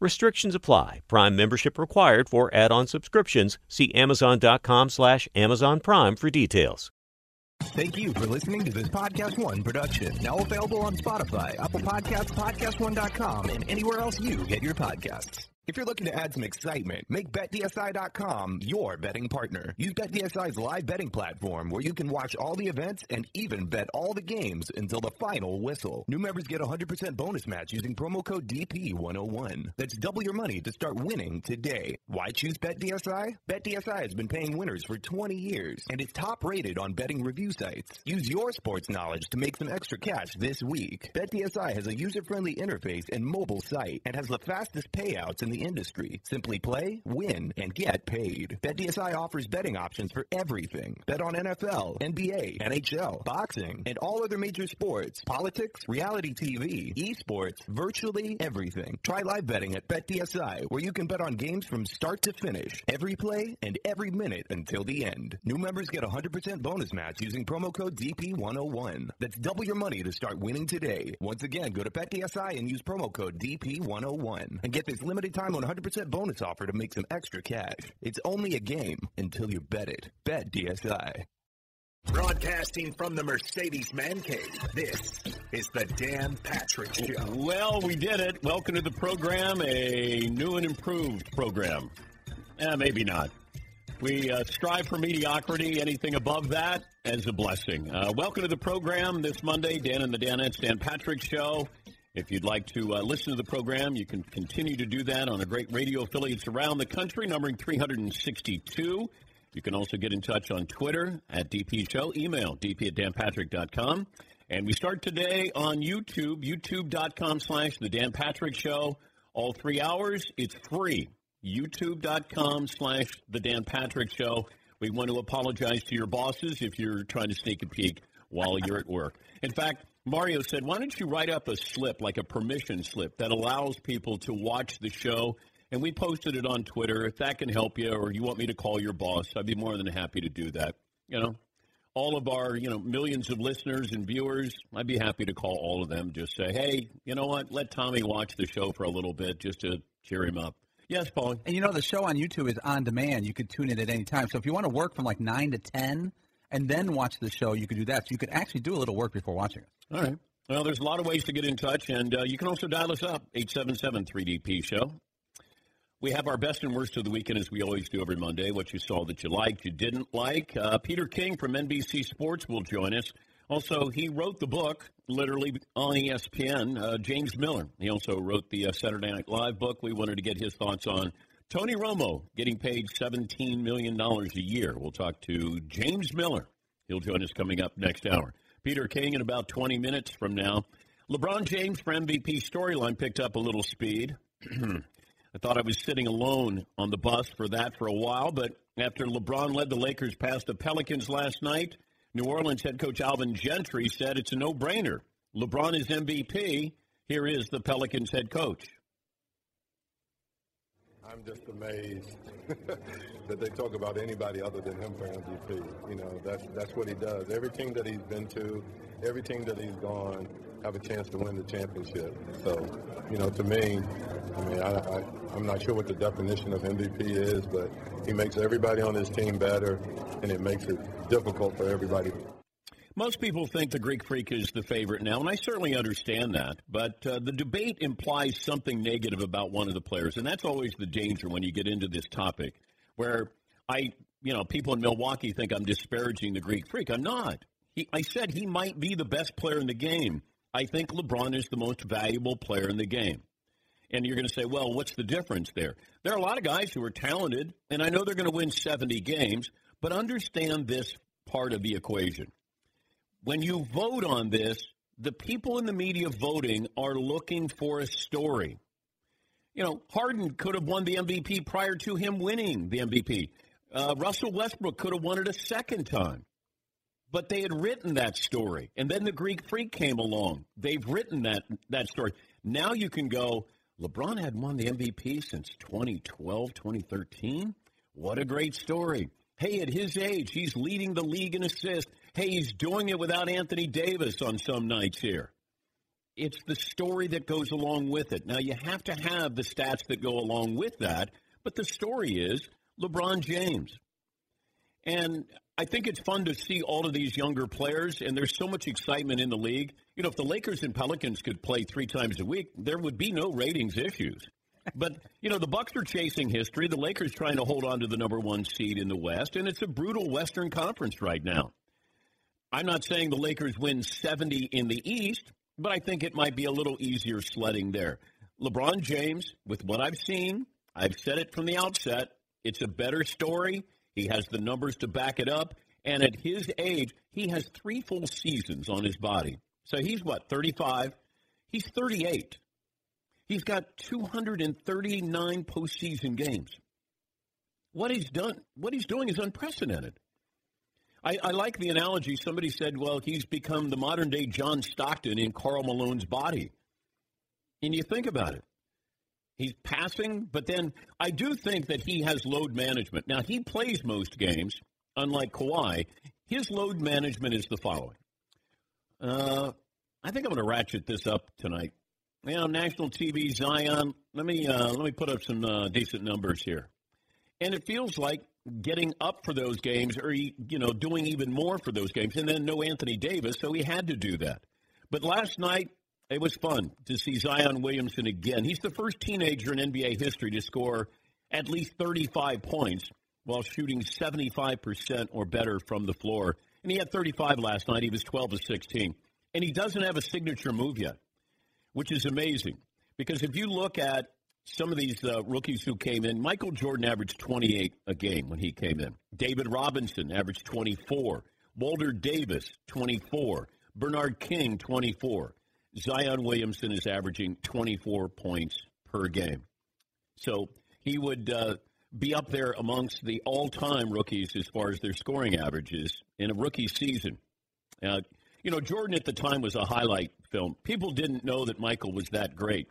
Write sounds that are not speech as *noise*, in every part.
Restrictions apply. Prime membership required for add-on subscriptions. See Amazon.com slash Amazon Prime for details. Thank you for listening to this Podcast One production. Now available on Spotify, Apple Podcasts, Podcast PodcastOne.com, and anywhere else you get your podcasts. If you're looking to add some excitement, make BetDSI.com your betting partner. Use BetDSI's live betting platform where you can watch all the events and even bet all the games until the final whistle. New members get 100% bonus match using promo code DP101. That's double your money to start winning today. Why choose BetDSI? BetDSI has been paying winners for 20 years and is top rated on betting review sites. Use your sports knowledge to make some extra cash this week. BetDSI has a user-friendly interface and mobile site and has the fastest payouts in the industry. Simply play, win, and get paid. BetDSI offers betting options for everything. Bet on NFL, NBA, NHL, boxing, and all other major sports, politics, reality TV, esports, virtually everything. Try live betting at BetDSI, where you can bet on games from start to finish, every play and every minute until the end. New members get 100% bonus match using promo code DP101. That's double your money to start winning today. Once again, go to BetDSI and use promo code DP101 and get this limited time 100% bonus offer to make some extra cash. It's only a game until you bet it. Bet DSI. Broadcasting from the Mercedes Man Cave, this is the Dan Patrick Show. Well, we did it. Welcome to the program, a new and improved program. Eh, maybe not. We uh, strive for mediocrity. Anything above that is a blessing. Uh, welcome to the program this Monday, Dan and the Dan Danettes, Dan Patrick Show. If you'd like to uh, listen to the program, you can continue to do that on a great radio affiliates around the country, numbering 362. You can also get in touch on Twitter at DP Show, email dp at danpatrick.com. And we start today on YouTube, youtube.com slash The Dan Patrick Show. All three hours, it's free. youtube.com slash The Dan Patrick Show. We want to apologize to your bosses if you're trying to sneak a peek while you're at work. In fact, Mario said, why don't you write up a slip, like a permission slip, that allows people to watch the show? And we posted it on Twitter. If that can help you or you want me to call your boss, I'd be more than happy to do that. You know, all of our, you know, millions of listeners and viewers, I'd be happy to call all of them. Just say, hey, you know what? Let Tommy watch the show for a little bit just to cheer him up. Yes, Paul. And you know, the show on YouTube is on demand. You could tune in at any time. So if you want to work from like 9 to 10 and then watch the show, you could do that. So you could actually do a little work before watching it. All right. Well, there's a lot of ways to get in touch, and uh, you can also dial us up, 877 3DP Show. We have our best and worst of the weekend, as we always do every Monday. What you saw that you liked, you didn't like. Uh, Peter King from NBC Sports will join us. Also, he wrote the book, literally on ESPN, uh, James Miller. He also wrote the uh, Saturday Night Live book. We wanted to get his thoughts on Tony Romo getting paid $17 million a year. We'll talk to James Miller. He'll join us coming up next hour. Peter King in about 20 minutes from now. LeBron James for MVP storyline picked up a little speed. *clears throat* I thought I was sitting alone on the bus for that for a while, but after LeBron led the Lakers past the Pelicans last night, New Orleans head coach Alvin Gentry said it's a no brainer. LeBron is MVP. Here is the Pelicans head coach. I'm just amazed *laughs* that they talk about anybody other than him for MVP. You know, that's that's what he does. Every team that he's been to, every team that he's gone, have a chance to win the championship. So, you know, to me, I mean, I, I, I'm not sure what the definition of MVP is, but he makes everybody on his team better, and it makes it difficult for everybody. Most people think the Greek Freak is the favorite now, and I certainly understand that. But uh, the debate implies something negative about one of the players, and that's always the danger when you get into this topic, where I, you know, people in Milwaukee think I'm disparaging the Greek Freak. I'm not. He, I said he might be the best player in the game. I think LeBron is the most valuable player in the game. And you're going to say, well, what's the difference there? There are a lot of guys who are talented, and I know they're going to win 70 games, but understand this part of the equation when you vote on this, the people in the media voting are looking for a story. You know, Harden could have won the MVP prior to him winning the MVP. Uh, Russell Westbrook could have won it a second time. But they had written that story. And then the Greek Freak came along. They've written that, that story. Now you can go, LeBron had won the MVP since 2012, 2013. What a great story. Hey, at his age, he's leading the league in assists. Hey, he's doing it without Anthony Davis on some nights here. It's the story that goes along with it. Now, you have to have the stats that go along with that, but the story is LeBron James. And I think it's fun to see all of these younger players, and there's so much excitement in the league. You know, if the Lakers and Pelicans could play three times a week, there would be no ratings issues. But you know, the Bucks are chasing history. The Lakers trying to hold on to the number one seed in the West, and it's a brutal Western Conference right now. I'm not saying the Lakers win 70 in the East, but I think it might be a little easier sledding there. LeBron James, with what I've seen, I've said it from the outset, it's a better story. He has the numbers to back it up. And at his age, he has three full seasons on his body. So he's what, 35? He's 38. He's got 239 postseason games. What he's done, what he's doing is unprecedented. I, I, like the analogy. Somebody said, well, he's become the modern day John Stockton in Karl Malone's body. And you think about it. He's passing, but then I do think that he has load management. Now, he plays most games, unlike Kawhi. His load management is the following. Uh, I think I'm going to ratchet this up tonight. Yeah, national TV, Zion. Let me uh, let me put up some uh, decent numbers here, and it feels like getting up for those games, or you know, doing even more for those games, and then no Anthony Davis, so he had to do that. But last night it was fun to see Zion Williamson again. He's the first teenager in NBA history to score at least 35 points while shooting 75% or better from the floor. And he had 35 last night. He was 12 to 16. And he doesn't have a signature move yet which is amazing because if you look at some of these uh, rookies who came in, Michael Jordan averaged 28 a game when he came in. David Robinson averaged 24. Walter Davis, 24. Bernard King, 24. Zion Williamson is averaging 24 points per game. So he would uh, be up there amongst the all time rookies as far as their scoring averages in a rookie season. Uh, you know, Jordan at the time was a highlight film. People didn't know that Michael was that great.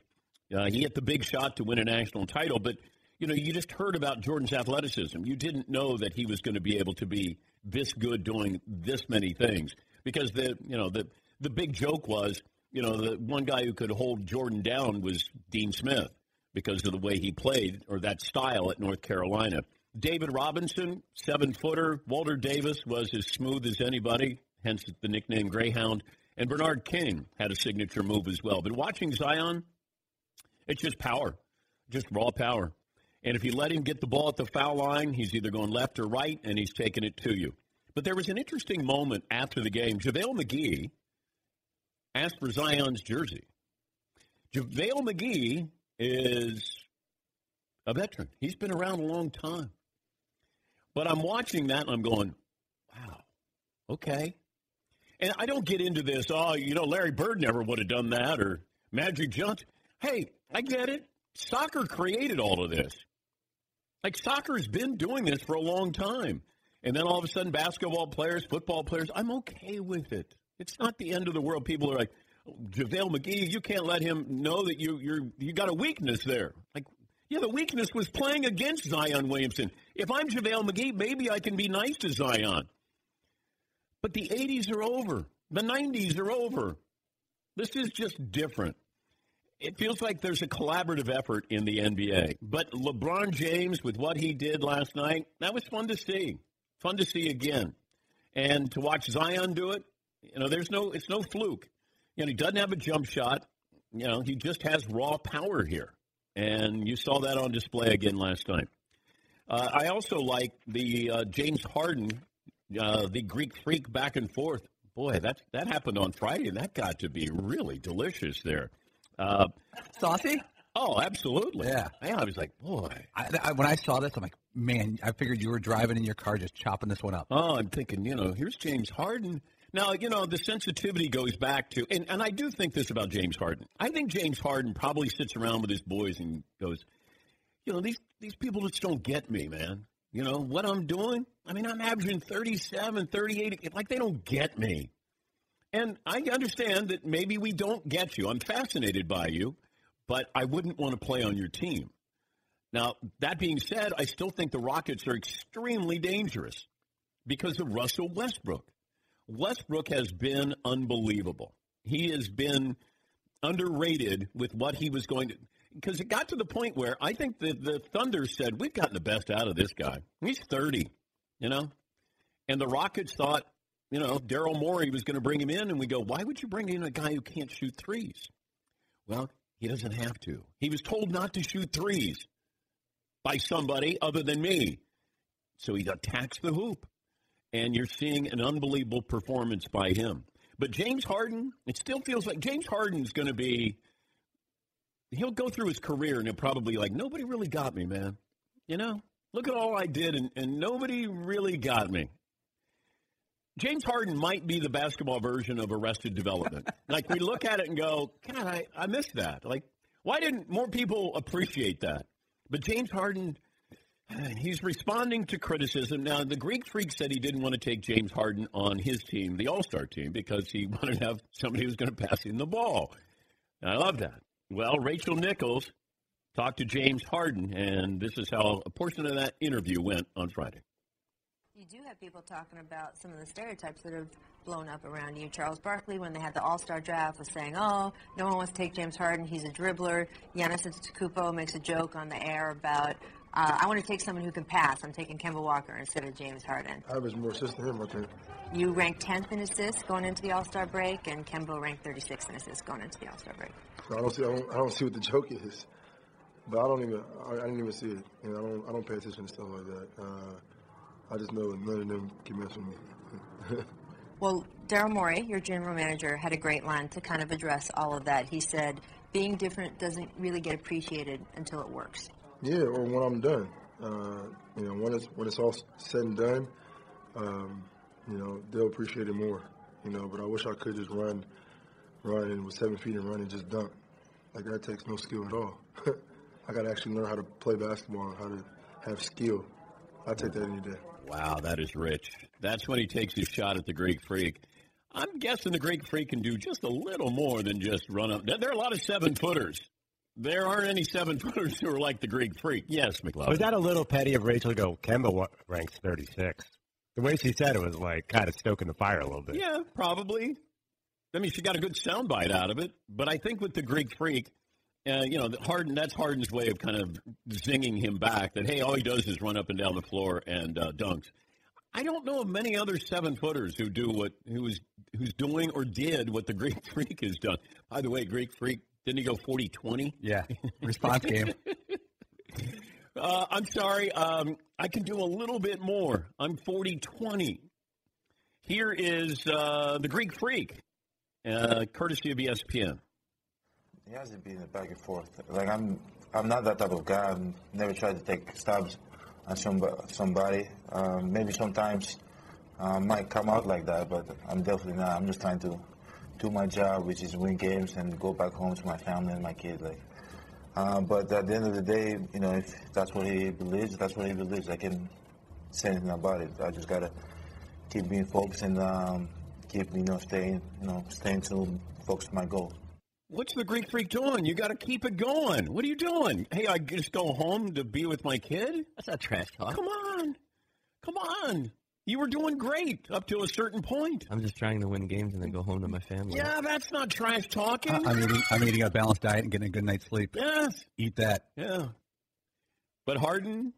Uh, he hit the big shot to win a national title, but you know, you just heard about Jordan's athleticism. You didn't know that he was going to be able to be this good doing this many things because the you know the the big joke was you know the one guy who could hold Jordan down was Dean Smith because of the way he played or that style at North Carolina. David Robinson, seven footer. Walter Davis was as smooth as anybody hence the nickname Greyhound. And Bernard King had a signature move as well. But watching Zion, it's just power, just raw power. And if you let him get the ball at the foul line, he's either going left or right, and he's taking it to you. But there was an interesting moment after the game. JaVale McGee asked for Zion's jersey. JaVale McGee is a veteran. He's been around a long time. But I'm watching that and I'm going, wow, okay. And I don't get into this, oh, you know, Larry Bird never would have done that or Magic Johnson. Hey, I get it. Soccer created all of this. Like soccer's been doing this for a long time. And then all of a sudden, basketball players, football players, I'm okay with it. It's not the end of the world. People are like, JaVale McGee, you can't let him know that you you're you got a weakness there. Like, yeah, the weakness was playing against Zion Williamson. If I'm JaVale McGee, maybe I can be nice to Zion. But the 80s are over. The 90s are over. This is just different. It feels like there's a collaborative effort in the NBA. But LeBron James, with what he did last night, that was fun to see. Fun to see again. And to watch Zion do it, you know, there's no, it's no fluke. You know, he doesn't have a jump shot. You know, he just has raw power here. And you saw that on display again last night. Uh, I also like the uh, James Harden, uh, the Greek freak back and forth. Boy, that that happened on Friday, and that got to be really delicious there. Uh, Saucy? Oh, absolutely. Yeah. I was like, boy. I, I, when I saw this, I'm like, man, I figured you were driving in your car just chopping this one up. Oh, I'm thinking, you know, here's James Harden. Now, you know, the sensitivity goes back to, and, and I do think this about James Harden. I think James Harden probably sits around with his boys and goes, you know, these, these people just don't get me, man. You know, what I'm doing? I mean, I'm averaging 37, 38. Like, they don't get me. And I understand that maybe we don't get you. I'm fascinated by you, but I wouldn't want to play on your team. Now, that being said, I still think the Rockets are extremely dangerous because of Russell Westbrook. Westbrook has been unbelievable. He has been underrated with what he was going to because it got to the point where I think the the Thunder said we've gotten the best out of this guy. He's 30, you know. And the Rockets thought, you know, Daryl Morey was going to bring him in and we go, "Why would you bring in a guy who can't shoot threes? Well, he doesn't have to. He was told not to shoot threes by somebody other than me. So he attacks the hoop and you're seeing an unbelievable performance by him. But James Harden, it still feels like James Harden's going to be. He'll go through his career and he'll probably be like, nobody really got me, man. You know, look at all I did, and, and nobody really got me. James Harden might be the basketball version of Arrested Development. *laughs* like we look at it and go, God, I, I missed that. Like, why didn't more people appreciate that? But James Harden, *sighs* He's responding to criticism. Now, the Greek Freak said he didn't want to take James Harden on his team, the All Star team, because he *laughs* wanted to have somebody who's going to pass him the ball. And I love that. Well, Rachel Nichols talked to James Harden, and this is how a portion of that interview went on Friday. You do have people talking about some of the stereotypes that have blown up around you. Charles Barkley, when they had the All Star draft, was saying, "Oh, no one wants to take James Harden. He's a dribbler." Giannis Antetokounmpo makes a joke on the air about uh, I want to take someone who can pass. I'm taking Kemba Walker instead of James Harden. I average more assists than him, I think. You ranked 10th in assists going into the All Star break, and Kemba ranked 36th in assists going into the All Star break. I don't see. I don't, I don't see what the joke is, but I don't even. I, I didn't even see it. You know, I don't. I don't pay attention to stuff like that. Uh, I just know none of them can mess with me. *laughs* well, Daryl Morey, your general manager, had a great line to kind of address all of that. He said, "Being different doesn't really get appreciated until it works." Yeah, or when I'm done. Uh, you know, when it's when it's all said and done, um, you know, they'll appreciate it more. You know, but I wish I could just run, run and with seven feet and run and just dunk. Like that takes no skill at all. *laughs* I got to actually learn how to play basketball and how to have skill. I take that any day. Wow, that is rich. That's when he takes his shot at the Greek Freak. I'm guessing the Greek Freak can do just a little more than just run up. There are a lot of seven footers there aren't any seven footers who are like the Greek freak. Yes, McLeod. Was that a little petty of Rachel to go, Kemba ranks 36? The way she said it was like kind of stoking the fire a little bit. Yeah, probably. I mean, she got a good soundbite out of it. But I think with the Greek freak, uh, you know, Harden, that's Harden's way of kind of zinging him back that, hey, all he does is run up and down the floor and uh, dunks. I don't know of many other seven footers who do what who's who's doing or did what the Greek *laughs* Freak has done. By the way, Greek Freak didn't he go 40 20? Yeah. Response *laughs* game. Uh, I'm sorry. Um, I can do a little bit more. I'm 40 20. Here is uh, the Greek Freak, uh, courtesy of ESPN. He hasn't been a back and forth. Like I'm, I'm not that type of guy. I've never tried to take stabs at somebody. somebody. Um, maybe sometimes uh, might come out like that, but I'm definitely not. I'm just trying to do my job, which is win games and go back home to my family and my kids. Like, uh, but at the end of the day, you know, if that's what he believes, that's what he believes. I can say anything about it. I just gotta keep being focused and um, keep, you know, staying, you know, staying to focus my goal. What's the Greek freak doing? You got to keep it going. What are you doing? Hey, I just go home to be with my kid? That's not trash talk. Come on. Come on. You were doing great up to a certain point. I'm just trying to win games and then go home to my family. Yeah, that's not trash talking. I- I'm eating, I'm eating a balanced diet and getting a good night's sleep. Yes. Eat that. Yeah. But Harden,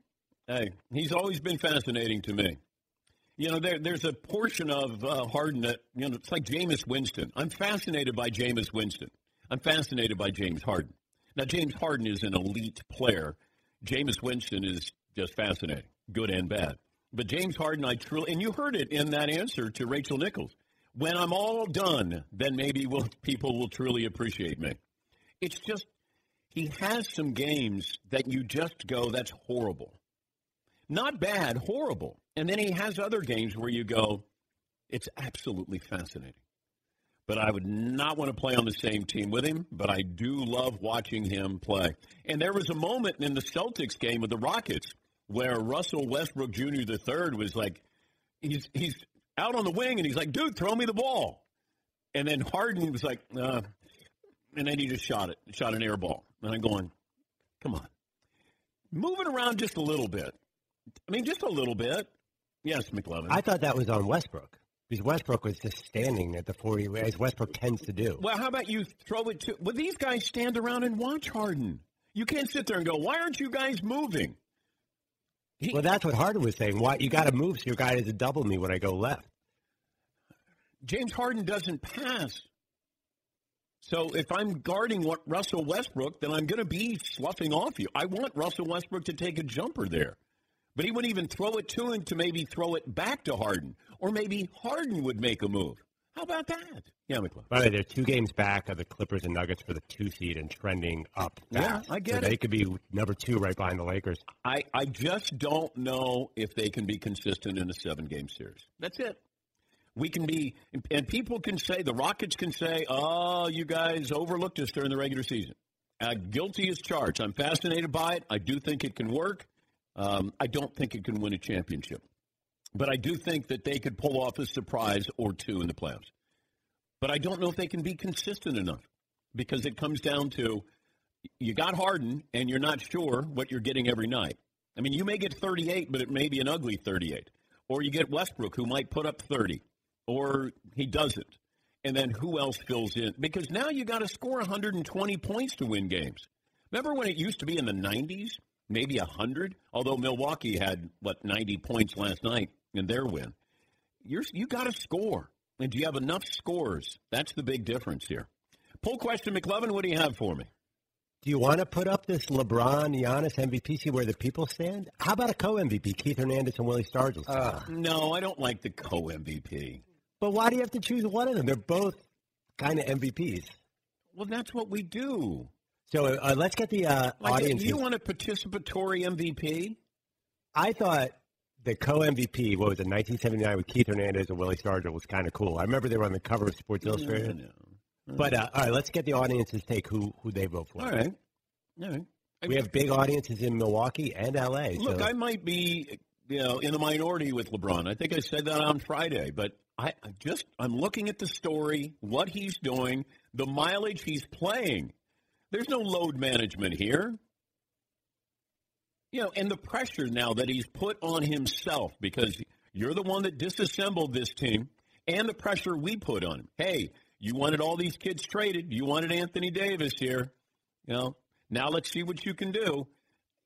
hey, he's always been fascinating to me. You know, there, there's a portion of uh, Harden that, you know, it's like Jameis Winston. I'm fascinated by Jameis Winston. I'm fascinated by James Harden. Now, James Harden is an elite player. Jameis Winston is just fascinating, good and bad. But James Harden, I truly, and you heard it in that answer to Rachel Nichols. When I'm all done, then maybe will, people will truly appreciate me. It's just, he has some games that you just go, that's horrible. Not bad, horrible. And then he has other games where you go, it's absolutely fascinating. But I would not want to play on the same team with him, but I do love watching him play. And there was a moment in the Celtics game with the Rockets where Russell Westbrook Jr. the third was like, he's he's out on the wing and he's like, dude, throw me the ball. And then Harden was like, uh, and then he just shot it, shot an air ball. And I'm going, come on, move it around just a little bit. I mean, just a little bit. Yes, McLovin. I thought that was on Westbrook because Westbrook was just standing at the 40, as Westbrook tends to do. Well, how about you throw it to? Well, these guys stand around and watch Harden. You can't sit there and go, "Why aren't you guys moving?" well, that's what Harden was saying. Why you got to move so your guy doesn't double me when I go left. James Harden doesn't pass. So if I'm guarding what Russell Westbrook, then I'm going to be sloughing off you. I want Russell Westbrook to take a jumper there. But he wouldn't even throw it to him to maybe throw it back to Harden. Or maybe Harden would make a move. How about that? Yeah, McClellan. By the way, they're two games back of the Clippers and Nuggets for the two seed and trending up fast. Yeah, I get so it. They could be number two right behind the Lakers. I, I just don't know if they can be consistent in a seven game series. That's it. We can be, and people can say, the Rockets can say, oh, you guys overlooked us during the regular season. Uh, guilty as charged. I'm fascinated by it. I do think it can work. Um, I don't think it can win a championship. But I do think that they could pull off a surprise or two in the playoffs. But I don't know if they can be consistent enough because it comes down to you got Harden and you're not sure what you're getting every night. I mean, you may get 38, but it may be an ugly 38. Or you get Westbrook, who might put up 30, or he doesn't. And then who else fills in? Because now you got to score 120 points to win games. Remember when it used to be in the 90s, maybe 100? Although Milwaukee had, what, 90 points last night in their win. You're, you got to score. And do you have enough scores? That's the big difference here. Poll question, McLovin, what do you have for me? Do you want to put up this LeBron Giannis MVP? See where the people stand. How about a co-MVP, Keith Hernandez and Willie Stargell? Uh, no, I don't like the co-MVP. But why do you have to choose one of them? They're both kind of MVPs. Well, that's what we do. So uh, let's get the uh, Like, audience. Do you want a participatory MVP? I thought the co-MVP, what was it, 1979 with Keith Hernandez and Willie Stargell was kind of cool. I remember they were on the cover of Sports Illustrated. But uh, all right, let's get the audience's take who who they vote for. All right. All right. We have big audiences in Milwaukee and LA. Look, so I might be, you know, in the minority with LeBron. I think I said that on Friday, but I I just I'm looking at the story, what he's doing, the mileage he's playing. There's no load management here. You know, and the pressure now that he's put on himself because you're the one that disassembled this team and the pressure we put on him. Hey, you wanted all these kids traded. You wanted Anthony Davis here. You know, now let's see what you can do.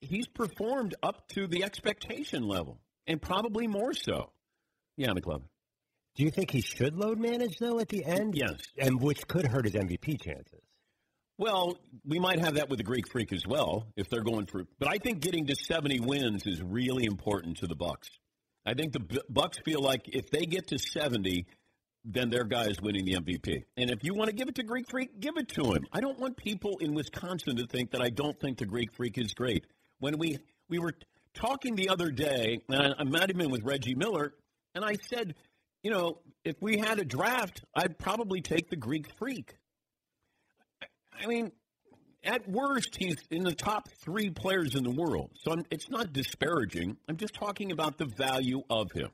He's performed up to the expectation level and probably more so. Yeah, McLovin. do you think he should load manage though at the end? Yes. and which could hurt his MVP chances. Well, we might have that with the Greek Freak as well if they're going for. But I think getting to 70 wins is really important to the Bucks. I think the Bucks feel like if they get to 70, then their guy is winning the MVP. And if you want to give it to Greek Freak, give it to him. I don't want people in Wisconsin to think that I don't think the Greek Freak is great. When we we were talking the other day, and I, I might have been with Reggie Miller, and I said, you know, if we had a draft, I'd probably take the Greek Freak. I mean, at worst, he's in the top three players in the world. So I'm, it's not disparaging. I'm just talking about the value of him.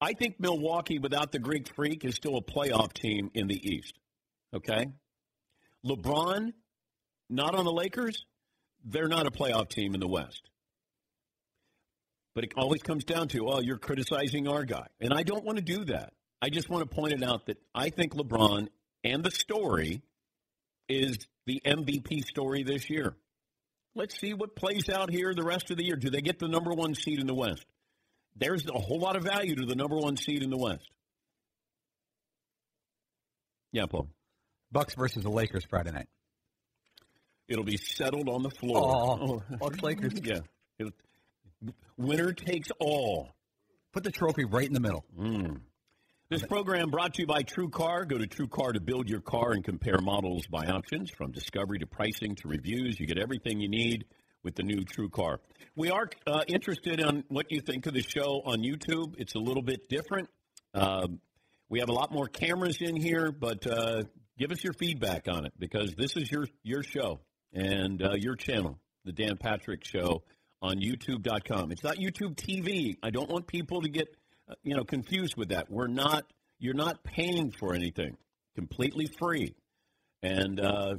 I think Milwaukee, without the Greek Freak, is still a playoff team in the East. Okay? LeBron, not on the Lakers, they're not a playoff team in the West. But it always comes down to, oh, you're criticizing our guy. And I don't want to do that. I just want to point it out that I think LeBron and the story is the MVP story this year. Let's see what plays out here the rest of the year. Do they get the number one seed in the West? There's a whole lot of value to the number one seed in the West. Yeah, Paul. Bucks versus the Lakers Friday night. It'll be settled on the floor. Oh, *laughs* Bucks Lakers. Yeah. It'll, winner takes all. Put the trophy right in the middle. Mm. This program brought to you by True Car. Go to True Car to build your car and compare models by options from discovery to pricing to reviews. You get everything you need with the new True Car. We are uh, interested in what you think of the show on YouTube. It's a little bit different. Uh, we have a lot more cameras in here, but uh, give us your feedback on it because this is your your show and uh, your channel, the Dan Patrick Show on YouTube.com. It's not YouTube TV. I don't want people to get you know confused with that. We're not. You're not paying for anything. Completely free. And uh,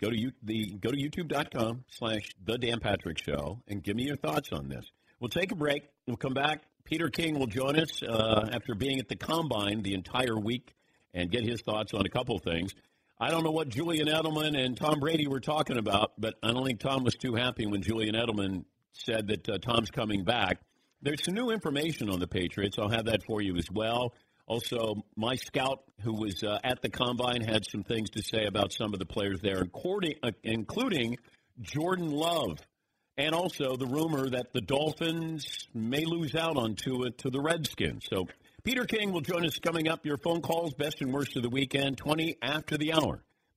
go to you, the go to YouTube.com slash the Dan Patrick Show and give me your thoughts on this. We'll take a break. We'll come back. Peter King will join us uh, after being at the combine the entire week and get his thoughts on a couple things. I don't know what Julian Edelman and Tom Brady were talking about, but I don't think Tom was too happy when Julian Edelman said that uh, Tom's coming back. There's some new information on the Patriots. I'll have that for you as well. Also, my scout who was uh, at the combine had some things to say about some of the players there, including, uh, Jordan Love, and also the rumor that the Dolphins may lose out on Tua to the Redskins. So Peter King will join us coming up. Your phone calls, best and worst of the weekend, 20 after the hour.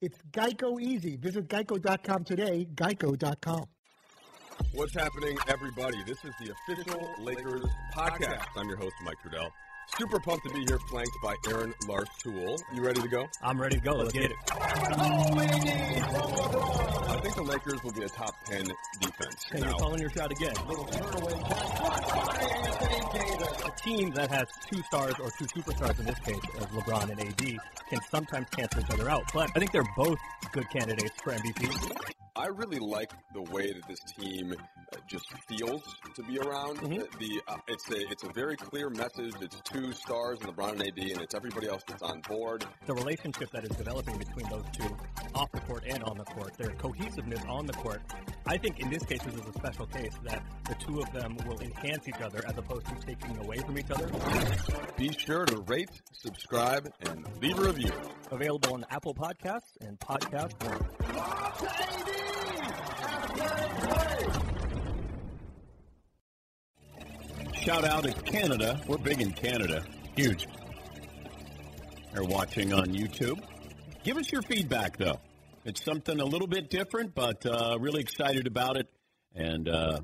it's Geico easy. Visit geico.com today, geico.com. What's happening, everybody? This is the official Lakers podcast. I'm your host, Mike Trudell. Super pumped to be here, flanked by Aaron Larstool. You ready to go? I'm ready to go. Let's, get, it. I think the Lakers will be a top 10 defense. Okay, you're calling your shot again. A team that has two stars or two superstars in this case, as LeBron and AD, can sometimes cancel each other out. But I think they're both good candidates for MVP. I really like the way that this team uh, just feels to be around. Mm-hmm. Uh, The uh, it's a it's a very clear message. It's two stars, and LeBron and AD, and it's everybody else that's on board. The relationship that is developing between those two, off the court and on the court, their cohesiveness on the court, I think in this case this is a special case that the two of them will enhance each other as opposed to taking away from each other. Be sure to rate, subscribe, and leave a review. Available on Apple Podcasts and Podcast One. Shout out to Canada. We're big in Canada. Huge. They're watching on YouTube. Give us your feedback, though. It's something a little bit different, but uh, really excited about it. And uh,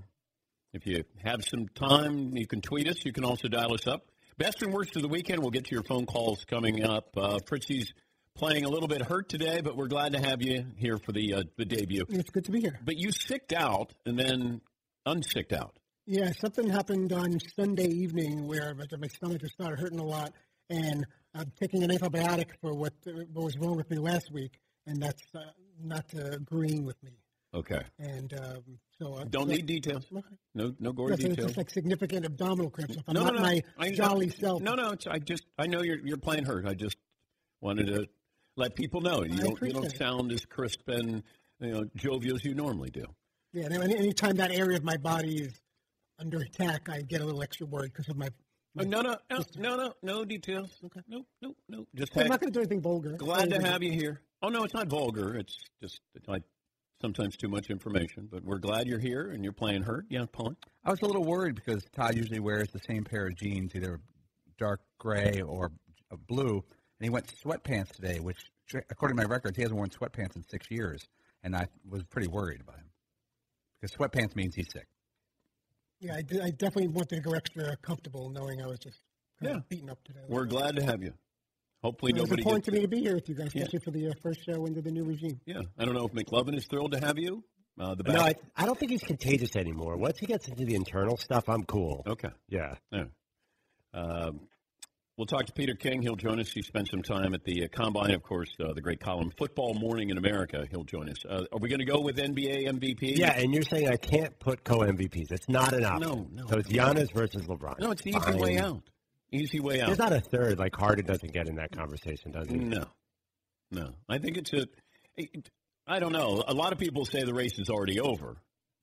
if you have some time, you can tweet us. You can also dial us up. Best and worst of the weekend. We'll get to your phone calls coming up. Uh, Fritzy's playing a little bit hurt today, but we're glad to have you here for the uh, the debut. It's good to be here. But you sicked out and then unsicked out. Yeah, something happened on Sunday evening where my stomach just started hurting a lot, and I'm taking an antibiotic for what, what was wrong with me last week, and that's uh, not uh, agreeing with me. Okay. And um, so uh, Don't so- need details. *laughs* No, no gory it's details. just like significant abdominal cramps. If I'm no, not no, my I- jolly self. No, no. It's, I just I know you're you're playing hurt. I just wanted to let people know you I don't you don't sound as crisp and you know jovial as you normally do. Yeah, and any anytime that area of my body is under attack, I get a little extra worried because of my. Uh, no, no, no, no, no, no details. Okay. No, no, no. Just I'm not going to do anything vulgar. glad to have you here. Oh no, it's not vulgar. It's just it's like sometimes too much information. But we're glad you're here and you're playing hurt. Yeah, Paul. I was a little worried because Todd usually wears the same pair of jeans, either dark gray or uh, blue, and he went sweatpants today, which according to my records, he hasn't worn sweatpants in six years, and I was pretty worried about him because sweatpants means he's sick. Yeah, I, did, I definitely wanted to go extra comfortable, knowing I was just kind of beaten up today. We're glad to have you. Hopefully It was nobody important gets to me to be here with you guys, Yeah. especially for the uh, first show into the new regime. Yeah, I don't know if McLovin is thrilled to have you. Uh, the No, I. I don't think he's contagious anymore. Once he gets into the internal stuff, I'm cool. Okay. Yeah. Yeah. Um, we'll talk to Peter King. He'll join us. He spent some time at the uh, combine, of course. Uh, the great column "Football Morning in America." He'll join us. Uh, are we going to go with NBA MVP? Yeah, and you're saying I can't put co MVPs. It's not an option. No, no. So it's Giannis versus LeBron. No, it's the easy Fine. way out. Easy way out. There's not a third. Like Harden doesn't get in that conversation, does he? No, no. I think it's a. it- I don't know. A lot of people say the race is already over,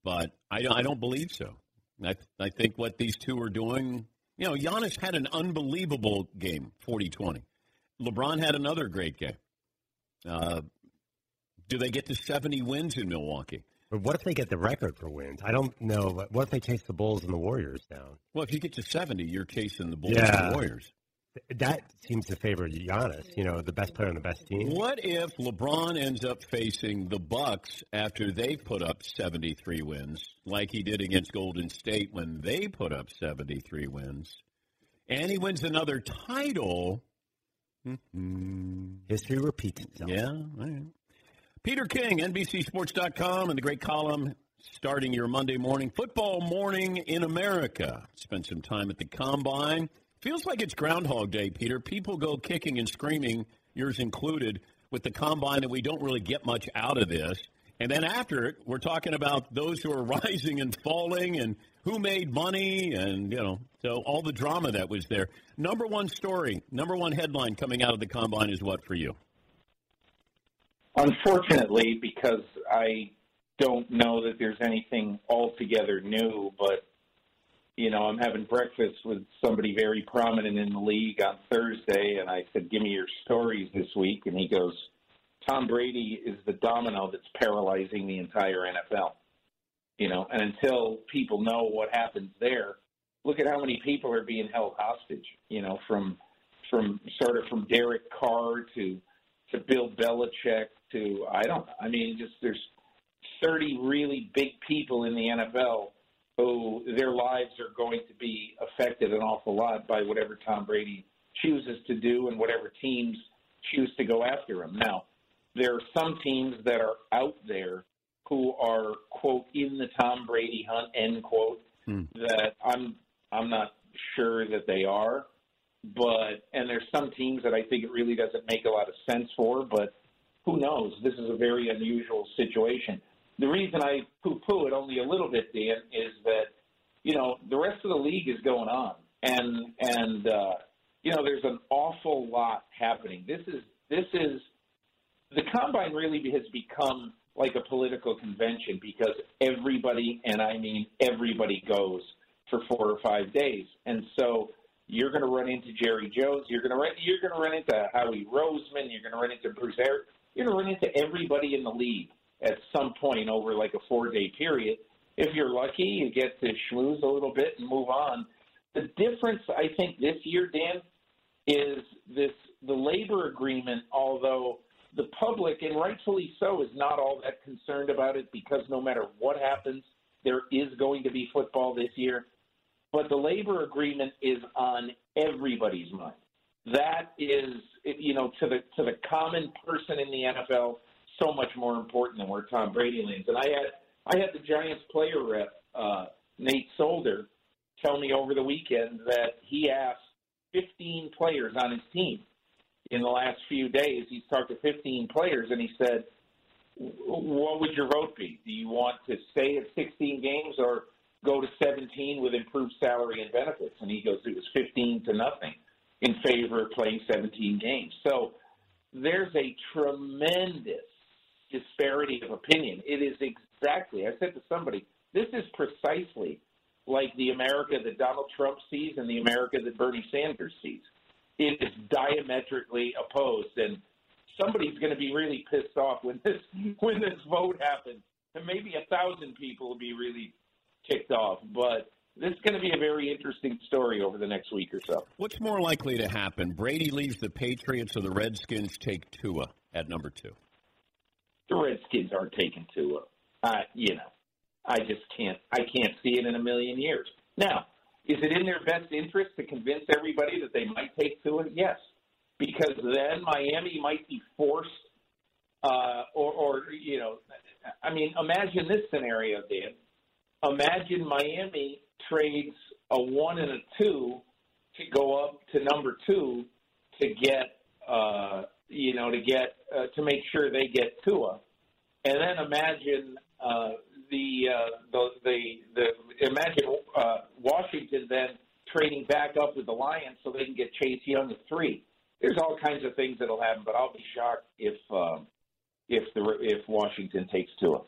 but I don't. I don't believe so. I I think what these two are doing. You know, Giannis had an unbelievable game, 40-20. LeBron had another great game. Uh, do they get to 70 wins in Milwaukee? But what if they get the record for wins? I don't know. but What if they chase the Bulls and the Warriors down? Well, if you get to 70, you're chasing the Bulls Yeah. and the Warriors. That seems to favor Giannis. You know, the best player on the best team. What if LeBron ends up facing the Bucks after they put up 73 wins, like he did against Golden State when they put up 73 wins, and he wins another title? Mm-hmm. History repeats itself. Yeah. Peter King, NBCSports.com, and the great column starting your Monday morning football morning in America. Spent some time at the combine. Feels like it's Groundhog Day, Peter. People go kicking and screaming, yours included, with the combine that we don't really get much out of this. And then after it, we're talking about those who are *laughs* rising and falling and who made money and, you know, so all the drama that was there. Number one story, number one headline coming out of the combine is what for you? Unfortunately, because I don't know that there's anything altogether new, but you know, I'm having breakfast with somebody very prominent in the league on Thursday, and I said, "Give me your stories this week," and he goes, "Tom Brady is the domino that's paralyzing the entire NFL." You know, and until people know what happens there, look at how many people are being held hostage. You know, from from sort of from Derek Carr to to Bill Belichick to I don't I mean just there's 30 really big people in the NFL who their lives are going to be affected an awful lot by whatever Tom Brady chooses to do and whatever teams choose to go after him. Now, there are some teams that are out there who are quote in the Tom Brady hunt end quote hmm. that I'm I'm not sure that they are but and there's some teams that I think it really doesn't make a lot of sense for, but who knows? This is a very unusual situation. The reason I poo-poo it only a little bit, Dan, is that you know the rest of the league is going on, and and uh, you know there's an awful lot happening. This is this is the combine really has become like a political convention because everybody, and I mean everybody, goes for four or five days, and so you're going to run into Jerry Jones. You're going to run. You're going to run into Howie Roseman. You're going to run into Bruce Arians. You're going to run into everybody in the league at some point over like a four day period. If you're lucky, you get to schmooze a little bit and move on. The difference, I think, this year, Dan, is this the labor agreement. Although the public, and rightfully so, is not all that concerned about it because no matter what happens, there is going to be football this year but the labor agreement is on everybody's mind. That is, you know, to the to the common person in the NFL, so much more important than where Tom Brady lands. And I had I had the Giants player rep uh, Nate Solder tell me over the weekend that he asked 15 players on his team in the last few days. He's talked to 15 players, and he said, "What would your vote be? Do you want to stay at 16 games or?" Go to 17 with improved salary and benefits. And he goes, it was 15 to nothing in favor of playing 17 games. So there's a tremendous disparity of opinion. It is exactly, I said to somebody, this is precisely like the America that Donald Trump sees and the America that Bernie Sanders sees. It is diametrically opposed. And somebody's going to be really pissed off when this *laughs* when this vote happens. And maybe a thousand people will be really kicked off. But this is going to be a very interesting story over the next week or so. What's more likely to happen? Brady leaves the Patriots or the Redskins take Tua? at number two? The Redskins aren't taking Tua. Uh, you know, I just can't. I can't see it in a million years. Now, is it in their best interest to convince everybody that they might take Tua? Yes, because then Miami might be forced, uh, or, or you know, I mean, imagine this scenario, Dan. Imagine Miami trades a one and a two to go up to number two to get, uh, you know, to get uh, to make sure they get Tua, and then imagine uh, the, uh, the the the imagine uh, Washington then trading back up with the Lions so they can get Chase Young at three. There's all kinds of things that'll happen, but I'll be shocked if um, if the if Washington takes Tua.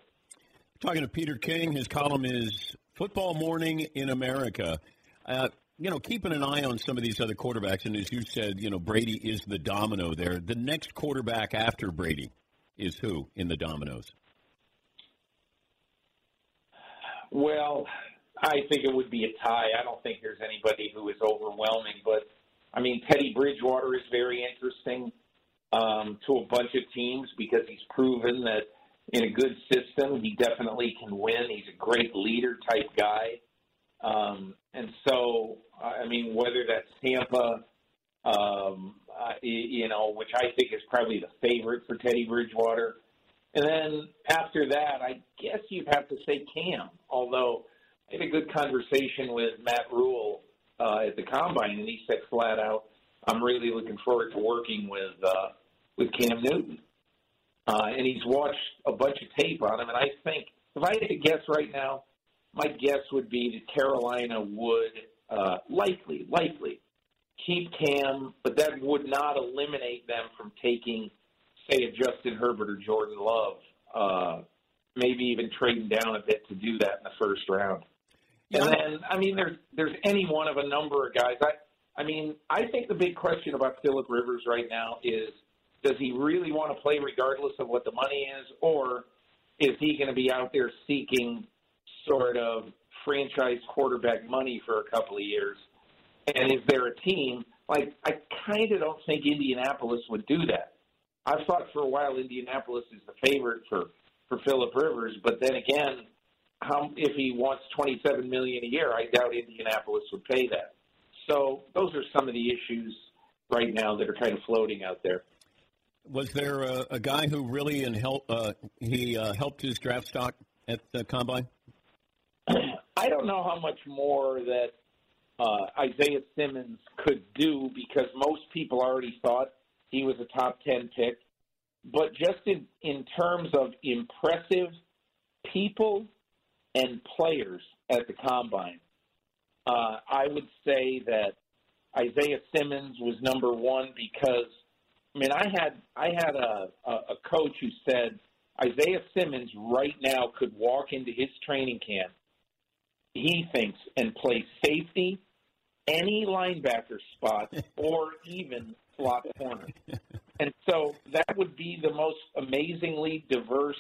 Talking to Peter King, his column is Football Morning in America. Uh, you know, keeping an eye on some of these other quarterbacks, and as you said, you know, Brady is the domino there. The next quarterback after Brady is who in the dominoes? Well, I think it would be a tie. I don't think there's anybody who is overwhelming, but I mean, Teddy Bridgewater is very interesting um, to a bunch of teams because he's proven that in a good system, he definitely can win. He's a great leader type guy. Um, and so, I mean, whether that's Tampa, um, uh, you know, which I think is probably the favorite for Teddy Bridgewater. And then after that, I guess you'd have to say Cam, although I had a good conversation with Matt Rhule uh, at the combine, and he said flat out, "I'm really looking forward to working with uh, with Cam Newton." Uh, and he's watched a bunch of tape on him, and I think if I had to guess right now, my guess would be that Carolina would uh, likely, likely keep Cam, but that would not eliminate them from taking, say, a Justin Herbert or Jordan Love. Uh, maybe even trading down a bit to do that in the first round. And then, I mean, there's there's any one of a number of guys. I, I mean, I think the big question about Philip Rivers right now is, does he really want to play regardless of what the money is, or is he going to be out there seeking sort of franchise quarterback money for a couple of years? And is there a team like I kind of don't think Indianapolis would do that. I've thought for a while Indianapolis is the favorite for for Philip Rivers, but then again, how if he wants twenty seven million a year, I doubt Indianapolis would pay that. So those are some of the issues right now that are kind of floating out there. Was there a, a guy who really in help? Uh, he uh, helped his draft stock at the combine. I don't know how much more that uh, Isaiah Simmons could do because most people already thought he was a top 10 pick. But just in, in terms of impressive people and players at the combine, uh, I would say that Isaiah Simmons was number one because I mean I had I had a, a, a coach who said Isaiah Simmons right now could walk into his training camp he thinks and play safety, any linebacker spot, *laughs* or even slot corner. And so that would be the most amazingly diverse.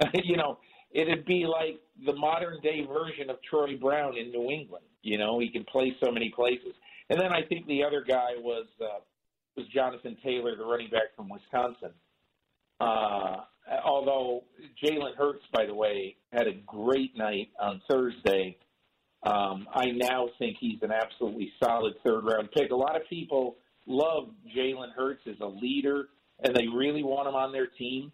*laughs* You know, it'd be like the modern day version of Troy Brown in New England. You know, he can play so many places. And then I think the other guy was uh, was Jonathan Taylor, the running back from Wisconsin. Uh, although Jalen Hurts, by the way, had a great night on Thursday. Um, I now think he's an absolutely solid third round pick. A lot of people love Jalen Hurts as a leader, and they really want him on their team.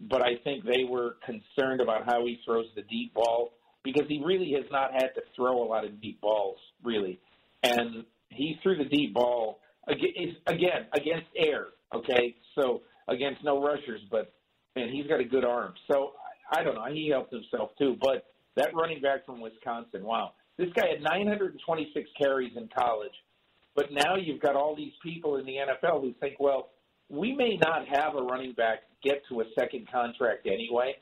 But I think they were concerned about how he throws the deep ball because he really has not had to throw a lot of deep balls, really. And he threw the deep ball again against air. Okay, so against no rushers, but man, he's got a good arm. So I don't know. He helped himself too. But that running back from Wisconsin, wow, this guy had 926 carries in college. But now you've got all these people in the NFL who think, well, we may not have a running back get to a second contract anyway.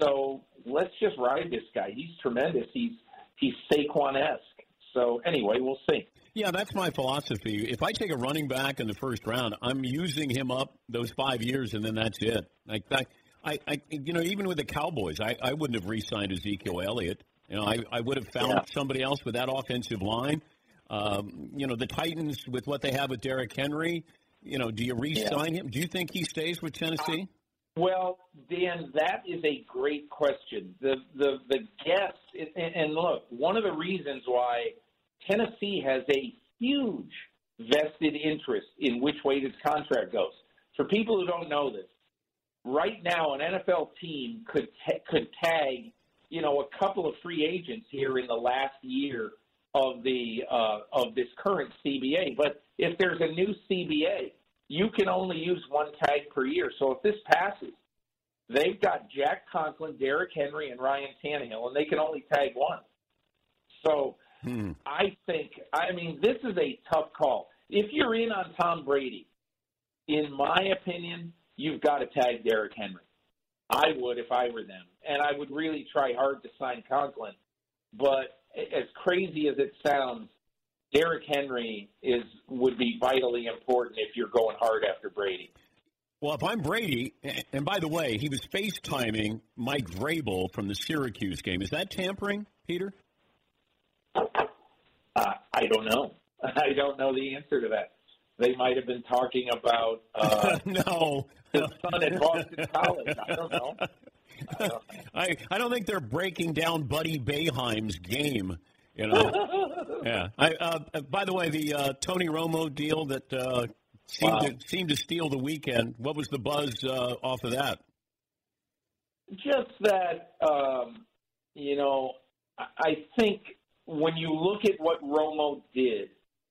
So let's just ride this guy. He's tremendous. He's he's Saquon esque. So anyway, we'll see. Yeah, that's my philosophy. If I take a running back in the first round, I'm using him up those five years, and then that's it. Like that, I, I, you know, even with the Cowboys, I, I wouldn't have re-signed Ezekiel Elliott. You know, I, I would have found yeah. somebody else with that offensive line. Um, you know, the Titans with what they have with Derrick Henry, You know, do you re-sign him? Do you think he stays with Tennessee? Well, Dan, that is a great question. The the the guess, and look, one of the reasons why Tennessee has a huge vested interest in which way this contract goes. For people who don't know this, right now an NFL team could ta- could tag, you know, a couple of free agents here in the last year of the uh, of this current CBA. But if there's a new CBA, you can only use one tag per year. So if this passes, they've got Jack Conklin, Derrick Henry, and Ryan Tannehill, and they can only tag one. So Hmm. I think, I mean, this is a tough call. If you're in on Tom Brady, in my opinion, you've got to tag Derrick Henry. I would if I were them, and I would really try hard to sign Conklin. But as crazy as it sounds, Derrick Henry is would be vitally important if you're going hard after Brady. Well, if I'm Brady, and by the way, he was FaceTiming Mike Vrabel from the Syracuse game. Is that tampering, Peter? Uh, I don't know. *laughs* I don't know the answer to that. They might have been talking about uh, *laughs* no his son at Boston College. I don't know. *laughs* I I don't think they're breaking down Buddy Boeheim's game. You know. yeah. I, uh, by the way, the uh, Tony Romo deal that uh, seemed Wow. to seemed to steal the weekend. What was the buzz uh, off of that? Just that, um, you know, I- I think when you look at what Romo did,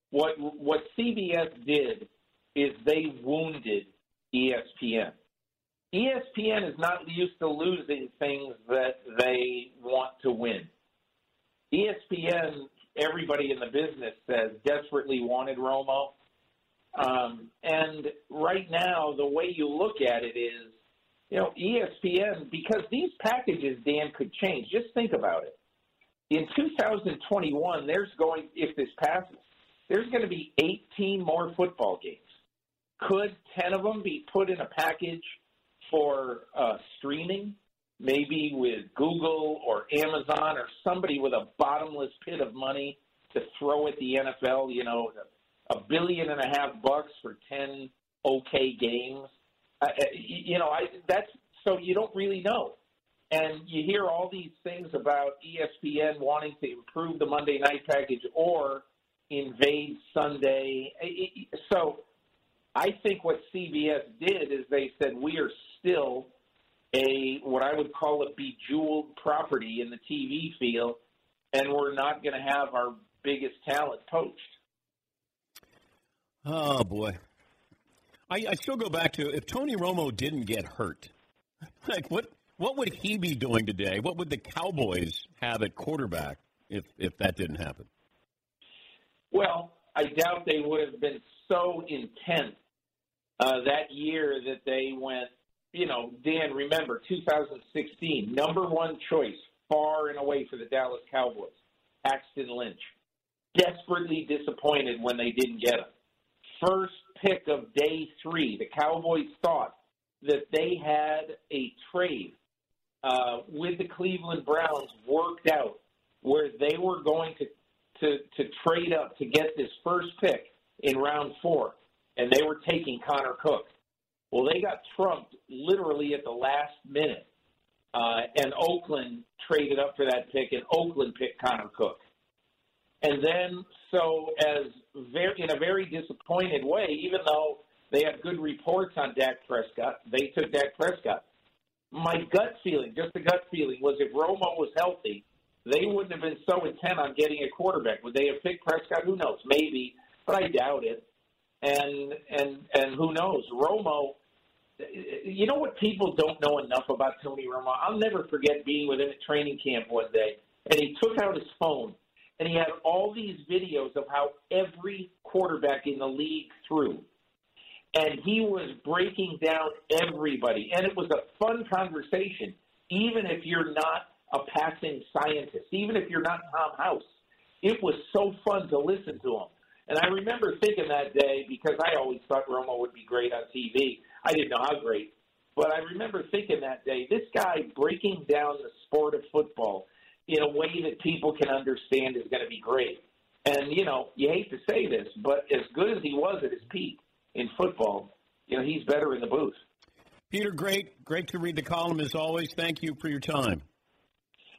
what what CBS did is they wounded ESPN. ESPN is not used to losing things that they want to win. ESPN, everybody in the business says desperately wanted Romo. Um, and right now, the way you look at it is, you know, ESPN, because these packages, Dan, could change. Just think about it. In 2021, there's going, if this passes, there's going to be 18 more football games. Could 10 of them be put in a package for uh, streaming, maybe with Google or Amazon or somebody with a bottomless pit of money to throw at the NFL, you know, a billion and a half bucks for 10 okay games? Uh, you know, I that's so you don't really know. And you hear all these things about ESPN wanting to improve the Monday night package or invade Sunday. So I think what CBS did is they said we are still a what I would call a bejeweled property in the TV field, and we're not going to have our biggest talent poached. Oh boy, I, I still go back to if Tony Romo didn't get hurt, *laughs* like what what would he be doing today? What would the Cowboys have at quarterback if if that didn't happen? Well, I doubt they would have been so intent uh, that year that they went. You know, Dan, remember 2016, number one choice, far and away for the Dallas Cowboys, Paxton Lynch. Desperately disappointed when they didn't get him. First pick of day three, the Cowboys thought that they had a trade uh, with the Cleveland Browns worked out where they were going to to to trade up to get this first pick in round four, and they were taking Connor Cook. Well, they got trumped literally at the last minute, uh, and Oakland traded up for that pick, and Oakland picked Connor Cook. And then, so as very in a very disappointed way, even though they had good reports on Dak Prescott, they took Dak Prescott. My gut feeling, just a gut feeling, was if Romo was healthy, they wouldn't have been so intent on getting a quarterback. Would they have picked Prescott? Who knows? Maybe, but I doubt it. And and and who knows? Romo. You know what people don't know enough about Tony Romo? I'll never forget being with him at training camp one day, and he took out his phone and he had all these videos of how every quarterback in the league threw. And he was breaking down everybody. And it was a fun conversation, even if you're not a passing scientist, even if you're not Tom House. It was so fun to listen to him. And I remember thinking that day, because I always thought Romo would be great on TV. I didn't know how great. But I remember thinking that day, this guy breaking down the sport of football in a way that people can understand is going to be great. And, you know, you hate to say this, but as good as he was at his peak, in football, you know, he's better in the booth. Peter, great, great to read the column as always. Thank you for your time.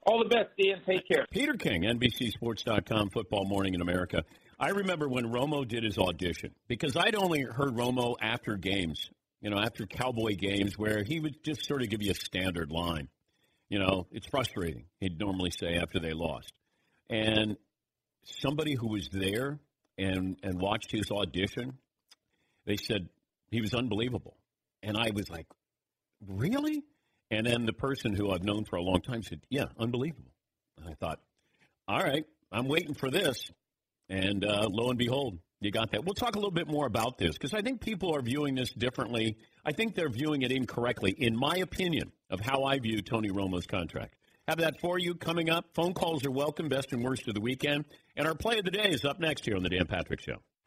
All the best, Dan. Take care. Peter King, NBCSports.com, Football Morning in America. I remember when Romo did his audition because I'd only heard Romo after games, you know, after Cowboy games where he would just sort of give you a standard line. You know, it's frustrating, he'd normally say after they lost. And somebody who was there and, and watched his audition, they said he was unbelievable. And I was like, really? And then the person who I've known for a long time said, yeah, unbelievable. And I thought, all right, I'm waiting for this. And uh, lo and behold, you got that. We'll talk a little bit more about this because I think people are viewing this differently. I think they're viewing it incorrectly, in my opinion, of how I view Tony Romo's contract. Have that for you coming up. Phone calls are welcome, best and worst of the weekend. And our play of the day is up next here on the Dan Patrick Show.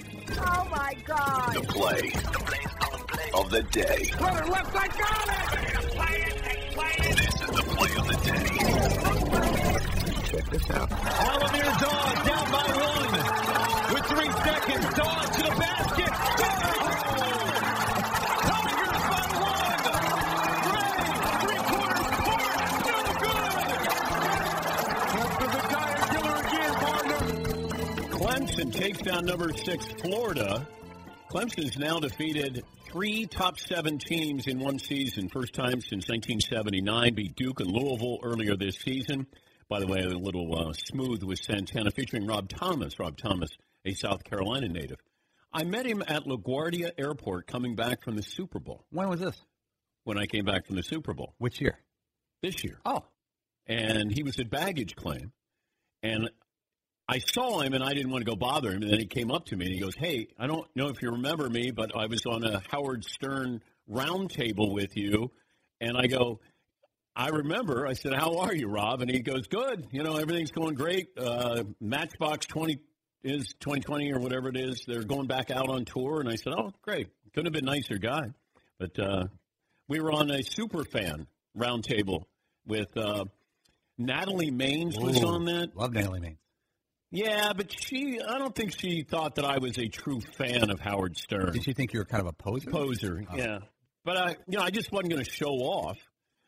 Oh my God! The play of the day. Runner left side, got it! Play it, play it. This is the play of the day. Check this out. Alamir Daw down by one with three seconds. Daw Clemson takes down number six Florida. Clemson's now defeated three top seven teams in one season. First time since 1979. Beat Duke and Louisville earlier this season. By the way, a little uh, smooth with Santana featuring Rob Thomas. Rob Thomas, a South Carolina native. I met him at LaGuardia Airport coming back from the Super Bowl. When was this? When I came back from the Super Bowl. Which year? This year. Oh. And he was at baggage claim. And I saw him and I didn't want to go bother him. And then he came up to me and he goes, Hey, I don't know if you remember me, but I was on a Howard Stern roundtable with you. And I go, I remember. I said, How are you, Rob? And he goes, Good. You know, everything's going great. Uh, Matchbox 20 is 2020 or whatever it is. They're going back out on tour. And I said, Oh, great. Couldn't have been nicer guy. But uh, we were on a super fan roundtable with uh, Natalie Maines was Ooh, on that. Love Natalie Maines. Yeah, but she, I don't think she thought that I was a true fan of Howard Stern. Did she think you were kind of a poser? Poser, Oh. yeah. But I, you know, I just wasn't going to show off.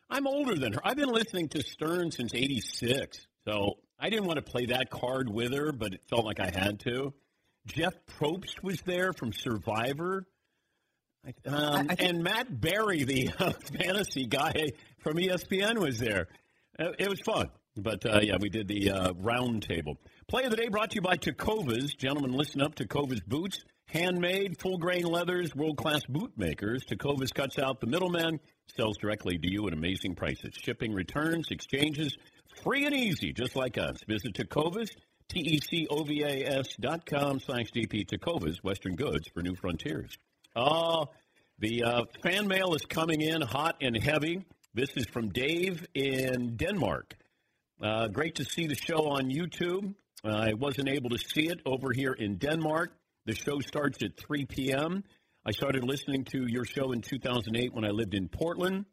I'm older than her. I've been listening to Stern since '86, so I didn't want to play that card with her, but it felt like I had to. Jeff Probst was there from Survivor, um, and Matt Berry, the *laughs* uh, fantasy guy from ESPN, was there. Uh, it was fun, but uh, yeah, we did the uh, round table. Play of the day brought to you by Tecovas. Gentlemen, listen up. Tecovas boots, handmade, full grain leathers, world class boot makers. Tecovas cuts out the middleman, sells directly to you at amazing prices. Shipping, returns, exchanges, free and easy, just like us. Visit Tecovas, T E C O V A S dot com slash DP Tecovas, Western Goods for new frontiers. Oh, the uh, fan mail is coming in hot and heavy. This is from Dave in Denmark. Uh, great to see the show on YouTube. I wasn't able to see it over here in Denmark. The show starts at 3 p.m. I started listening to your show in 2008 when I lived in Portland.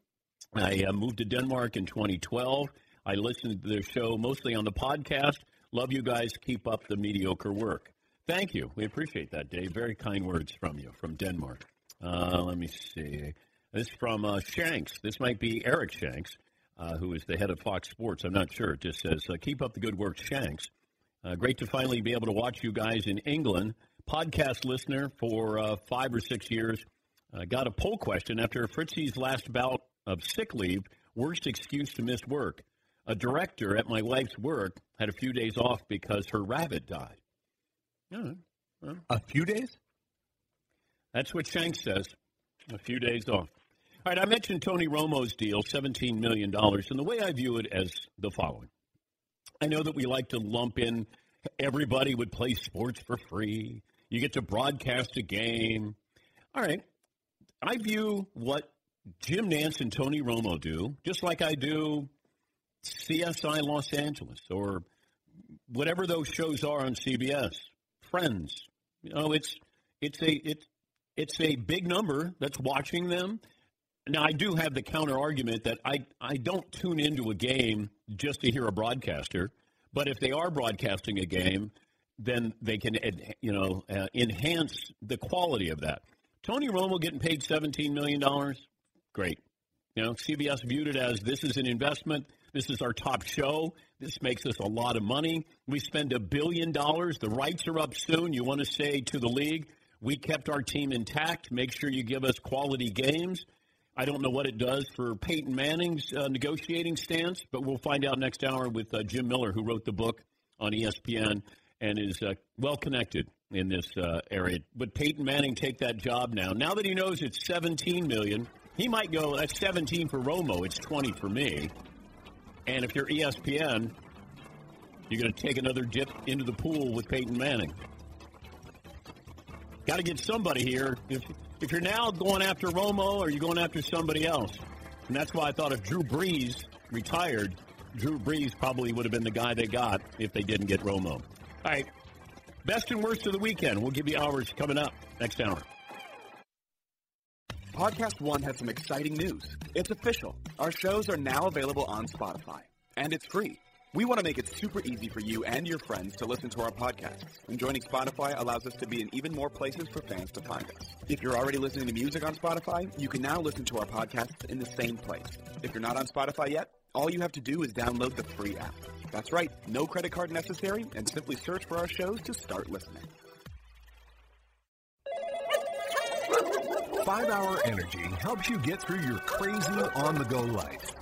I uh, moved to Denmark in 2012. I listened to the show mostly on the podcast. Love you guys. Keep up the mediocre work. Thank you. We appreciate that, Dave. Very kind words from you from Denmark. Uh, let me see. This is from uh, Shanks. This might be Eric Shanks, uh, who is the head of Fox Sports. I'm not sure. It just says, uh, keep up the good work, Shanks. Uh, great to finally be able to watch you guys in England. Podcast listener for uh, five or six years. uh, got a poll question after Fritzy's last bout of sick leave. Worst excuse to miss work. A director at my wife's work had a few days off because her rabbit died. Yeah, well, A few days? that's what Shank says. A few days off. All right, I mentioned Tony Romo's deal, $17 million, and the way I view it as the following. I know that we like to lump in everybody would play sports for free. You get to broadcast a game. All right. I view what Jim Nantz and Tony Romo do, just like I do CSI Los Angeles or whatever those shows are on CBS. Friends. You know, it's it's a it's it's a big number that's watching them. Now I do have the counter argument that I I don't tune into a game just to hear a broadcaster, but if they are broadcasting a game, then they can you know uh, enhance the quality of that. Tony Romo getting paid seventeen million dollars, great. You know, CBS viewed it as this is an investment. This is our top show. This makes us a lot of money. We spend a billion dollars. The rights are up soon. You want to say to the league, we kept our team intact. Make sure you give us quality games. I don't know what it does for Peyton Manning's uh, negotiating stance, but we'll find out next hour with uh, Jim Miller, who wrote the book on ESPN and is uh, well connected in this uh, area. Would Peyton Manning take that job now? Now that he knows it's 17 million, he might go. That's 17 for Romo. It's 20 for me. And if you're ESPN, you're going to take another dip into the pool with Peyton Manning. Got to get somebody here. If if you're now going after Romo, or you're going after somebody else, and that's why I thought if Drew Brees retired, Drew Brees probably would have been the guy they got if they didn't get Romo. All right, best and worst of the weekend. We'll give you hours coming up next hour. Podcast One has some exciting news. It's official. Our shows are now available on Spotify, and it's free. We want to make it super easy for you and your friends to listen to our podcast, and joining Spotify allows us to be in even more places for fans to find us. If you're already listening to music on Spotify, you can now listen to our podcasts in the same place. If you're not on Spotify yet, all you have to do is download the free app. That's right, no credit card necessary, and simply search for our shows to start listening. Five Hour Energy helps you get through your crazy on the go life.